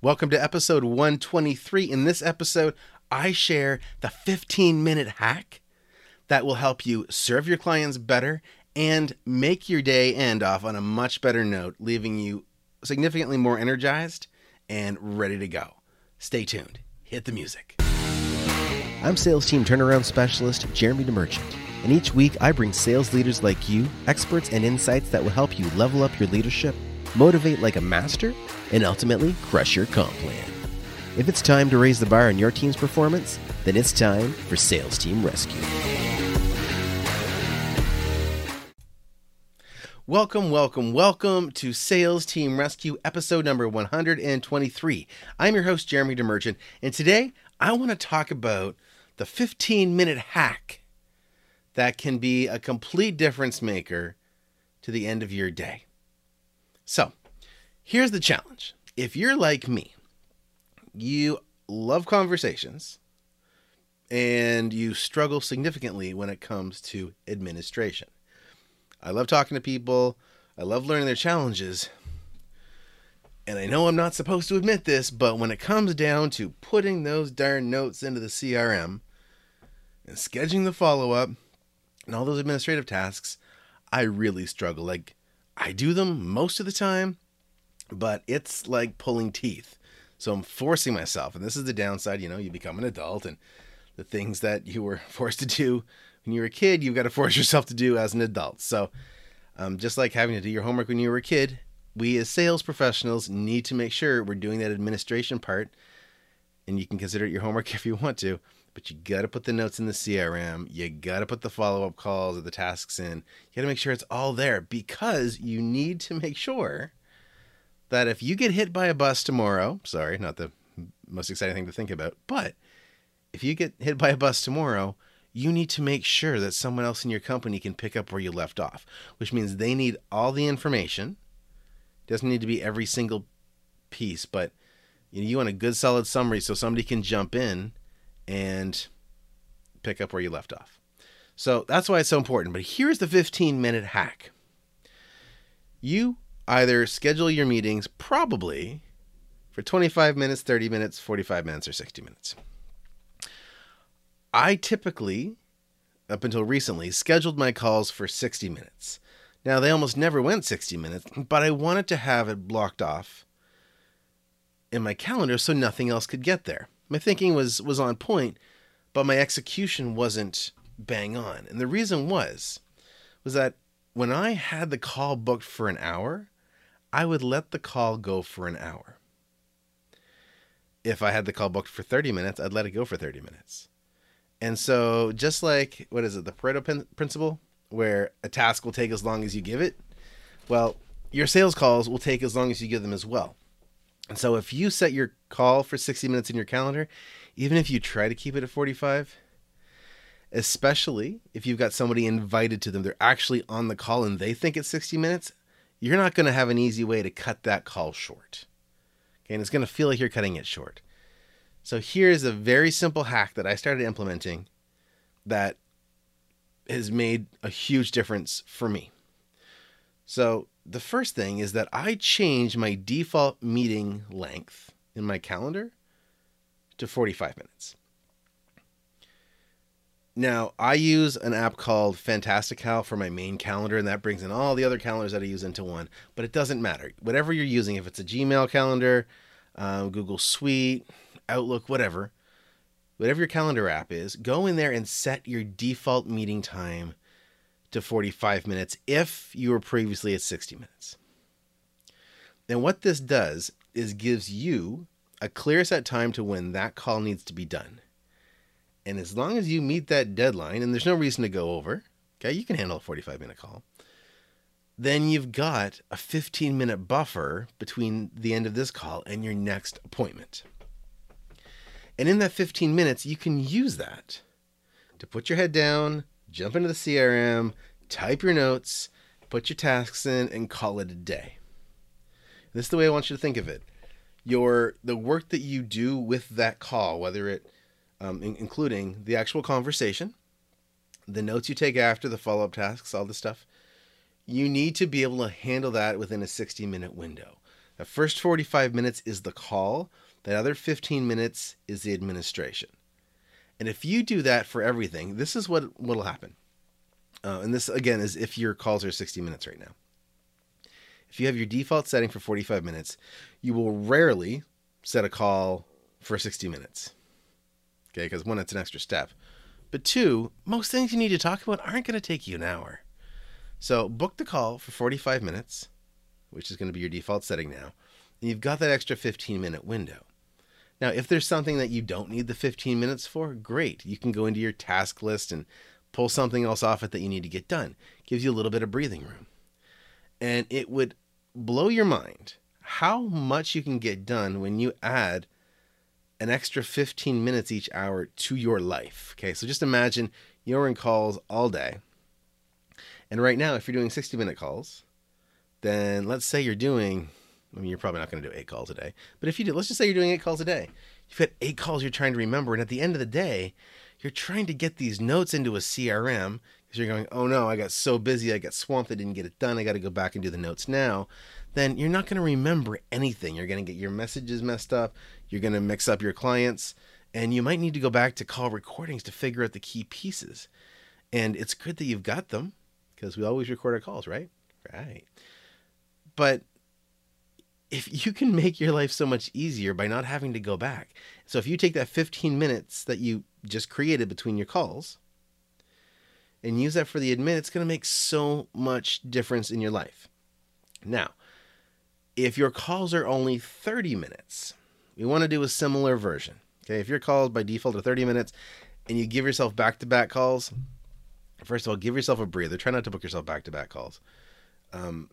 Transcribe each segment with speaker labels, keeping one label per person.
Speaker 1: Welcome to episode 123. In this episode, I share the 15 minute hack that will help you serve your clients better and make your day end off on a much better note, leaving you significantly more energized and ready to go. Stay tuned. Hit the music.
Speaker 2: I'm sales team turnaround specialist Jeremy DeMerchant, and each week I bring sales leaders like you experts and insights that will help you level up your leadership, motivate like a master, and ultimately crush your comp plan. If it's time to raise the bar on your team's performance, then it's time for Sales Team Rescue.
Speaker 1: Welcome, welcome, welcome to Sales Team Rescue, episode number 123. I'm your host, Jeremy DeMerchant, and today I want to talk about the 15 minute hack that can be a complete difference maker to the end of your day. So, here's the challenge. If you're like me, you love conversations and you struggle significantly when it comes to administration. I love talking to people. I love learning their challenges. And I know I'm not supposed to admit this, but when it comes down to putting those darn notes into the CRM and scheduling the follow up and all those administrative tasks, I really struggle. Like, I do them most of the time, but it's like pulling teeth. So I'm forcing myself. And this is the downside you know, you become an adult and the things that you were forced to do when you were a kid, you've got to force yourself to do as an adult. So, um, just like having to do your homework when you were a kid, we as sales professionals need to make sure we're doing that administration part. And you can consider it your homework if you want to, but you got to put the notes in the CRM. You got to put the follow up calls or the tasks in. You got to make sure it's all there because you need to make sure that if you get hit by a bus tomorrow, sorry, not the most exciting thing to think about, but if you get hit by a bus tomorrow, you need to make sure that someone else in your company can pick up where you left off, which means they need all the information. It doesn't need to be every single piece, but you, know, you want a good solid summary so somebody can jump in and pick up where you left off. So that's why it's so important. But here's the 15 minute hack. You either schedule your meetings probably for 25 minutes, 30 minutes, 45 minutes, or 60 minutes. I typically, up until recently, scheduled my calls for 60 minutes. Now, they almost never went 60 minutes, but I wanted to have it blocked off in my calendar so nothing else could get there. My thinking was was on point, but my execution wasn't bang on. And the reason was was that when I had the call booked for an hour, I would let the call go for an hour. If I had the call booked for 30 minutes, I'd let it go for 30 minutes. And so, just like what is it, the Pareto principle, where a task will take as long as you give it, well, your sales calls will take as long as you give them as well. And so, if you set your call for 60 minutes in your calendar, even if you try to keep it at 45, especially if you've got somebody invited to them, they're actually on the call and they think it's 60 minutes, you're not going to have an easy way to cut that call short. Okay, and it's going to feel like you're cutting it short. So here's a very simple hack that I started implementing that has made a huge difference for me. So the first thing is that I change my default meeting length in my calendar to 45 minutes. Now, I use an app called Fantastical for my main calendar, and that brings in all the other calendars that I use into one. But it doesn't matter. Whatever you're using, if it's a Gmail calendar, um, Google Suite, Outlook, whatever, whatever your calendar app is, go in there and set your default meeting time to 45 minutes if you were previously at 60 minutes. And what this does is gives you a clear set time to when that call needs to be done. And as long as you meet that deadline, and there's no reason to go over, okay, you can handle a 45 minute call, then you've got a 15 minute buffer between the end of this call and your next appointment. And in that 15 minutes, you can use that to put your head down, jump into the CRM, type your notes, put your tasks in, and call it a day. This is the way I want you to think of it. Your the work that you do with that call, whether it um, in, including the actual conversation, the notes you take after, the follow up tasks, all this stuff, you need to be able to handle that within a 60 minute window. The first 45 minutes is the call, that other 15 minutes is the administration. And if you do that for everything, this is what will happen. Uh, and this, again, is if your calls are 60 minutes right now. If you have your default setting for 45 minutes, you will rarely set a call for 60 minutes. Okay, because one, it's an extra step. But two, most things you need to talk about aren't going to take you an hour. So book the call for 45 minutes, which is going to be your default setting now. And you've got that extra 15 minute window. Now, if there's something that you don't need the 15 minutes for, great. You can go into your task list and pull something else off it that you need to get done. It Gives you a little bit of breathing room. And it would blow your mind how much you can get done when you add an extra 15 minutes each hour to your life. Okay, so just imagine you're in calls all day. And right now, if you're doing 60 minute calls, then let's say you're doing, I mean, you're probably not going to do eight calls a day, but if you do, let's just say you're doing eight calls a day. You've got eight calls you're trying to remember. And at the end of the day, you're trying to get these notes into a CRM because you're going, oh no, I got so busy, I got swamped, I didn't get it done, I got to go back and do the notes now. Then you're not going to remember anything. You're going to get your messages messed up, you're going to mix up your clients, and you might need to go back to call recordings to figure out the key pieces. And it's good that you've got them because we always record our calls, right? Right. But if you can make your life so much easier by not having to go back. So if you take that 15 minutes that you just created between your calls and use that for the admin, it's going to make so much difference in your life. Now, if your calls are only 30 minutes, we want to do a similar version. Okay, if your calls by default are 30 minutes and you give yourself back to back calls, first of all, give yourself a breather. Try not to book yourself back to back calls. Um,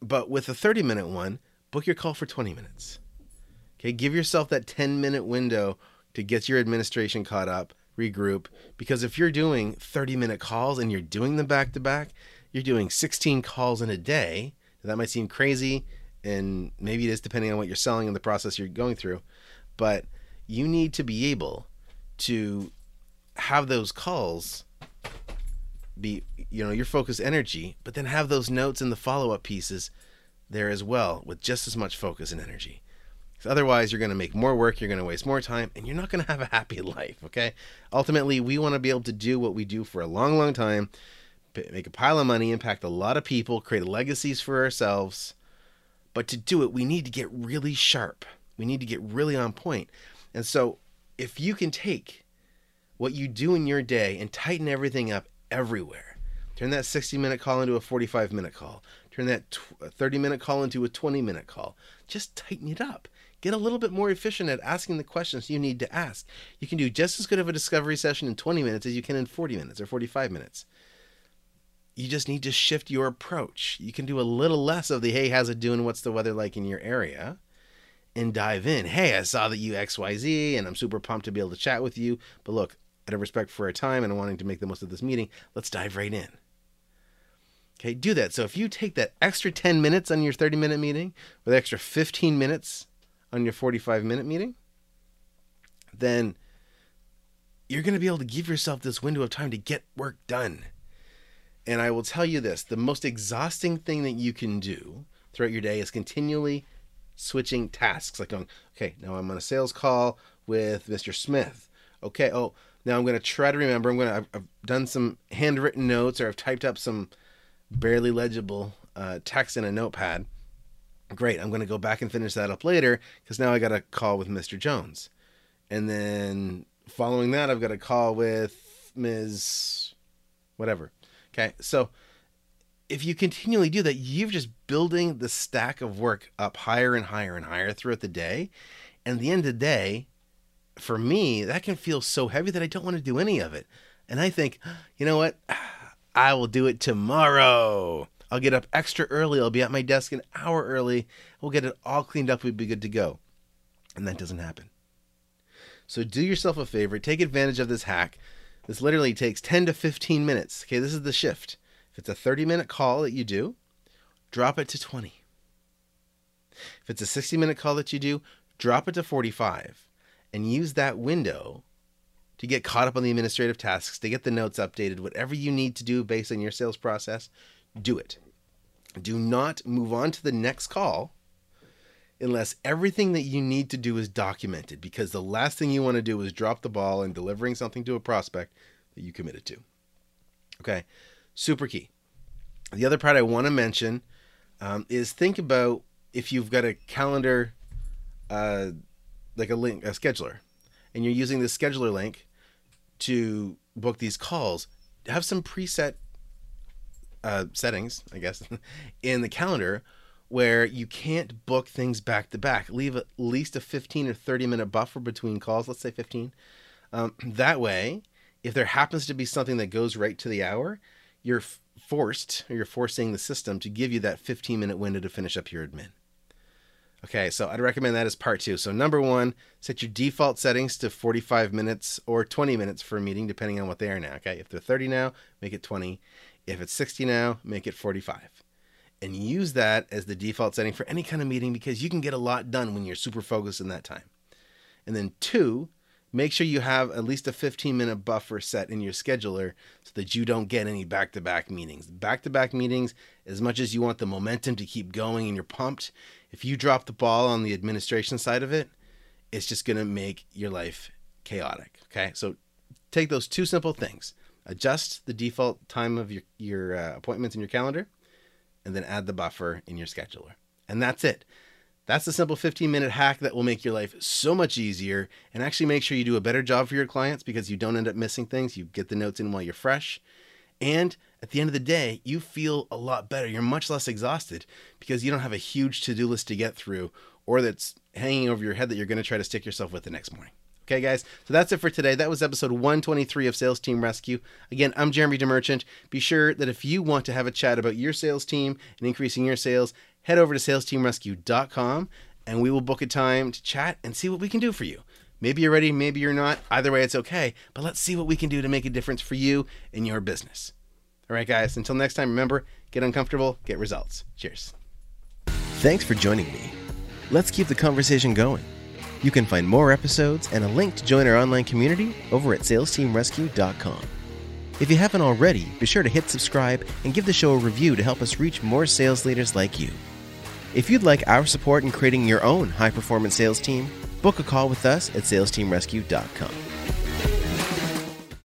Speaker 1: but with a 30 minute one, book your call for 20 minutes. Okay, give yourself that 10 minute window to get your administration caught up, regroup. Because if you're doing 30 minute calls and you're doing them back to back, you're doing 16 calls in a day. That might seem crazy, and maybe it is depending on what you're selling and the process you're going through. But you need to be able to have those calls be you know your focus energy but then have those notes and the follow-up pieces there as well with just as much focus and energy because otherwise you're going to make more work you're going to waste more time and you're not going to have a happy life okay ultimately we want to be able to do what we do for a long long time make a pile of money impact a lot of people create legacies for ourselves but to do it we need to get really sharp we need to get really on point. and so if you can take what you do in your day and tighten everything up everywhere. Turn that 60 minute call into a 45 minute call. Turn that 30 minute call into a 20 minute call. Just tighten it up. Get a little bit more efficient at asking the questions you need to ask. You can do just as good of a discovery session in 20 minutes as you can in 40 minutes or 45 minutes. You just need to shift your approach. You can do a little less of the hey, how's it doing? What's the weather like in your area? And dive in. Hey, I saw that you XYZ and I'm super pumped to be able to chat with you. But look, out of respect for our time and wanting to make the most of this meeting, let's dive right in. Okay, do that. So if you take that extra 10 minutes on your 30 minute meeting, or the extra 15 minutes on your 45 minute meeting, then you're going to be able to give yourself this window of time to get work done. And I will tell you this the most exhausting thing that you can do throughout your day is continually switching tasks. Like going, okay, now I'm on a sales call with Mr. Smith. Okay, oh, now I'm going to try to remember. I'm going to. I've, I've, done some handwritten notes, or I've typed up some barely legible uh, text in a notepad. Great. I'm going to go back and finish that up later because now I got a call with Mr. Jones, and then following that, I've got a call with Ms. Whatever. Okay, so if you continually do that, you're just building the stack of work up higher and higher and higher throughout the day. And the end of the day, for me, that can feel so heavy that I don't want to do any of it. And I think, you know what? I will do it tomorrow. I'll get up extra early. I'll be at my desk an hour early. We'll get it all cleaned up. We'll be good to go. And that doesn't happen. So do yourself a favor. Take advantage of this hack. This literally takes 10 to 15 minutes. Okay, this is the shift. If it's a 30 minute call that you do, drop it to 20. If it's a 60 minute call that you do, drop it to 45 and use that window to get caught up on the administrative tasks, to get the notes updated, whatever you need to do based on your sales process, do it. Do not move on to the next call unless everything that you need to do is documented because the last thing you want to do is drop the ball in delivering something to a prospect that you committed to. Okay, super key. The other part I want to mention um, is think about if you've got a calendar, uh, like a link, a scheduler, and you're using the scheduler link to book these calls, have some preset uh, settings, I guess, in the calendar where you can't book things back to back. Leave at least a 15 or 30 minute buffer between calls, let's say 15. Um, that way, if there happens to be something that goes right to the hour, you're forced, or you're forcing the system to give you that 15 minute window to finish up your admin. Okay, so I'd recommend that as part two. So, number one, set your default settings to 45 minutes or 20 minutes for a meeting, depending on what they are now. Okay, if they're 30 now, make it 20. If it's 60 now, make it 45 and use that as the default setting for any kind of meeting because you can get a lot done when you're super focused in that time. And then two, make sure you have at least a 15 minute buffer set in your scheduler so that you don't get any back to back meetings. Back to back meetings, as much as you want the momentum to keep going and you're pumped, if you drop the ball on the administration side of it, it's just going to make your life chaotic. Okay. So take those two simple things adjust the default time of your, your uh, appointments in your calendar and then add the buffer in your scheduler. And that's it. That's the simple 15 minute hack that will make your life so much easier and actually make sure you do a better job for your clients because you don't end up missing things. You get the notes in while you're fresh. And at the end of the day, you feel a lot better. You're much less exhausted because you don't have a huge to do list to get through or that's hanging over your head that you're going to try to stick yourself with the next morning. Okay, guys. So that's it for today. That was episode 123 of Sales Team Rescue. Again, I'm Jeremy DeMerchant. Be sure that if you want to have a chat about your sales team and increasing your sales, head over to salesteamrescue.com and we will book a time to chat and see what we can do for you. Maybe you're ready, maybe you're not. Either way, it's okay. But let's see what we can do to make a difference for you and your business. All right, guys. Until next time, remember get uncomfortable, get results. Cheers.
Speaker 2: Thanks for joining me. Let's keep the conversation going. You can find more episodes and a link to join our online community over at salesteamrescue.com. If you haven't already, be sure to hit subscribe and give the show a review to help us reach more sales leaders like you. If you'd like our support in creating your own high performance sales team, book a call with us at salesteamrescue.com.